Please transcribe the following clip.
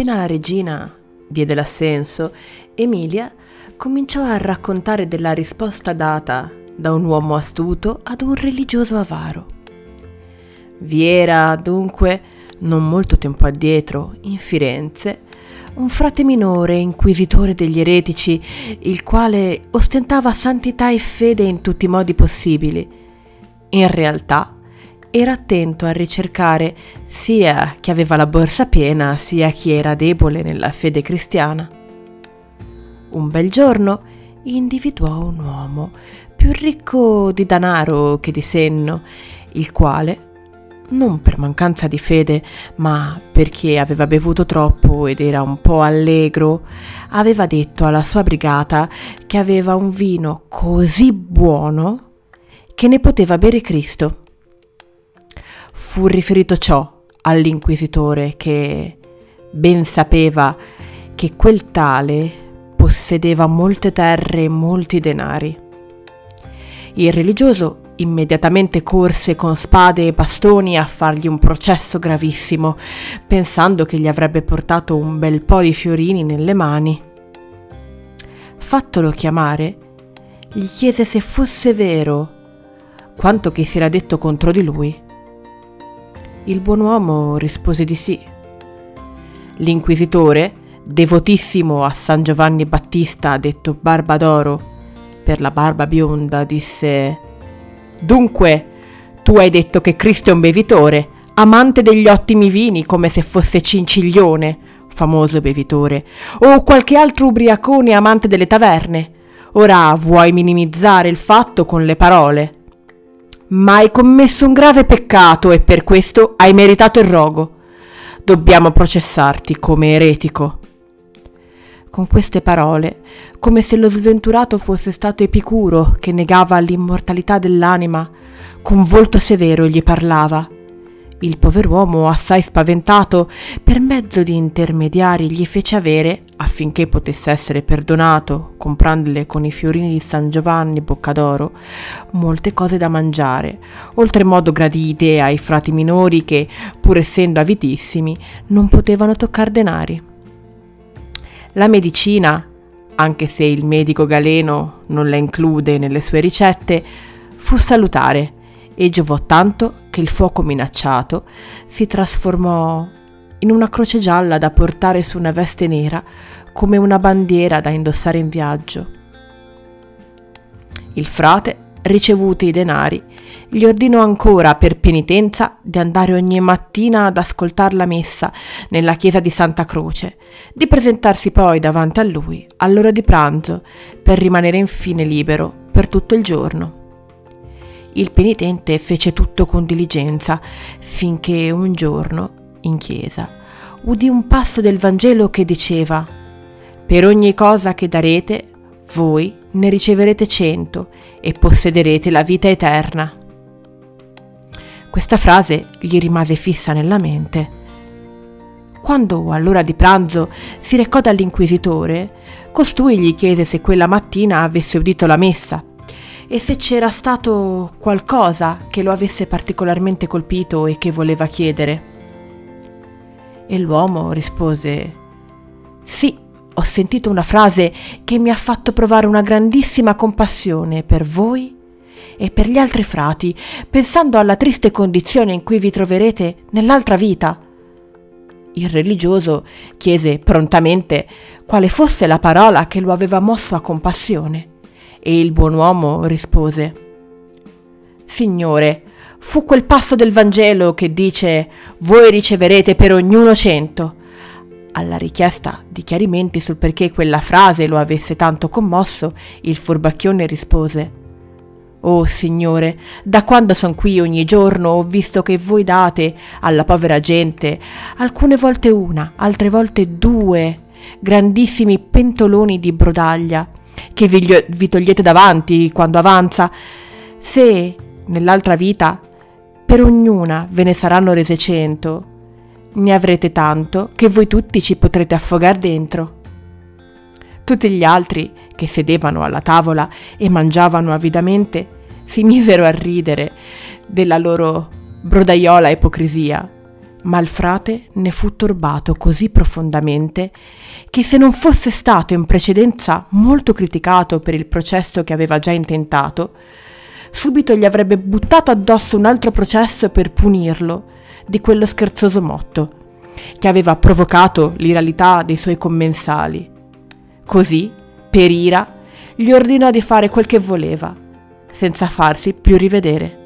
Appena la regina diede l'assenso, Emilia cominciò a raccontare della risposta data da un uomo astuto ad un religioso avaro. Vi era dunque, non molto tempo addietro, in Firenze, un frate minore inquisitore degli eretici, il quale ostentava santità e fede in tutti i modi possibili. In realtà era attento a ricercare sia chi aveva la borsa piena, sia chi era debole nella fede cristiana. Un bel giorno individuò un uomo più ricco di danaro che di senno, il quale, non per mancanza di fede, ma perché aveva bevuto troppo ed era un po' allegro, aveva detto alla sua brigata che aveva un vino così buono che ne poteva bere Cristo. Fu riferito ciò all'inquisitore che ben sapeva che quel tale possedeva molte terre e molti denari. Il religioso immediatamente corse con spade e bastoni a fargli un processo gravissimo, pensando che gli avrebbe portato un bel po' di fiorini nelle mani. Fattolo chiamare, gli chiese se fosse vero quanto che si era detto contro di lui. Il buon uomo rispose di sì. L'inquisitore, devotissimo a San Giovanni Battista, detto Barbadoro, per la barba bionda, disse Dunque, tu hai detto che Cristo è un bevitore, amante degli ottimi vini come se fosse Cinciglione, famoso bevitore, o qualche altro ubriacone amante delle taverne. Ora vuoi minimizzare il fatto con le parole ma hai commesso un grave peccato e per questo hai meritato il rogo. Dobbiamo processarti come eretico. Con queste parole, come se lo sventurato fosse stato Epicuro che negava l'immortalità dell'anima, con volto severo gli parlava il pover'uomo, assai spaventato, per mezzo di intermediari gli fece avere, affinché potesse essere perdonato, comprandole con i fiorini di San Giovanni Boccadoro, molte cose da mangiare, oltremodo gradite ai frati minori che, pur essendo avitissimi, non potevano toccar denari. La medicina, anche se il medico galeno non la include nelle sue ricette, fu salutare e giovò tanto che il fuoco minacciato si trasformò in una croce gialla da portare su una veste nera come una bandiera da indossare in viaggio. Il frate, ricevuti i denari, gli ordinò ancora per penitenza di andare ogni mattina ad ascoltar la messa nella chiesa di Santa Croce, di presentarsi poi davanti a lui all'ora di pranzo per rimanere infine libero per tutto il giorno. Il penitente fece tutto con diligenza, finché un giorno, in chiesa, udì un passo del Vangelo che diceva Per ogni cosa che darete, voi ne riceverete cento e possederete la vita eterna. Questa frase gli rimase fissa nella mente. Quando all'ora di pranzo si recò dall'inquisitore, costui gli chiese se quella mattina avesse udito la messa e se c'era stato qualcosa che lo avesse particolarmente colpito e che voleva chiedere. E l'uomo rispose Sì, ho sentito una frase che mi ha fatto provare una grandissima compassione per voi e per gli altri frati, pensando alla triste condizione in cui vi troverete nell'altra vita. Il religioso chiese prontamente quale fosse la parola che lo aveva mosso a compassione e il buon uomo rispose Signore, fu quel passo del Vangelo che dice Voi riceverete per ognuno cento. Alla richiesta di chiarimenti sul perché quella frase lo avesse tanto commosso, il furbacchione rispose Oh Signore, da quando son qui ogni giorno ho visto che voi date alla povera gente, alcune volte una, altre volte due, grandissimi pentoloni di brodaglia, che vi, vi togliete davanti quando avanza, se nell'altra vita per ognuna ve ne saranno rese cento, ne avrete tanto che voi tutti ci potrete affogar dentro. Tutti gli altri che sedevano alla tavola e mangiavano avidamente si misero a ridere della loro brodaiola ipocrisia, ma il frate ne fu turbato così profondamente che se non fosse stato in precedenza molto criticato per il processo che aveva già intentato, subito gli avrebbe buttato addosso un altro processo per punirlo di quello scherzoso motto, che aveva provocato l'iralità dei suoi commensali. Così, per ira, gli ordinò di fare quel che voleva, senza farsi più rivedere.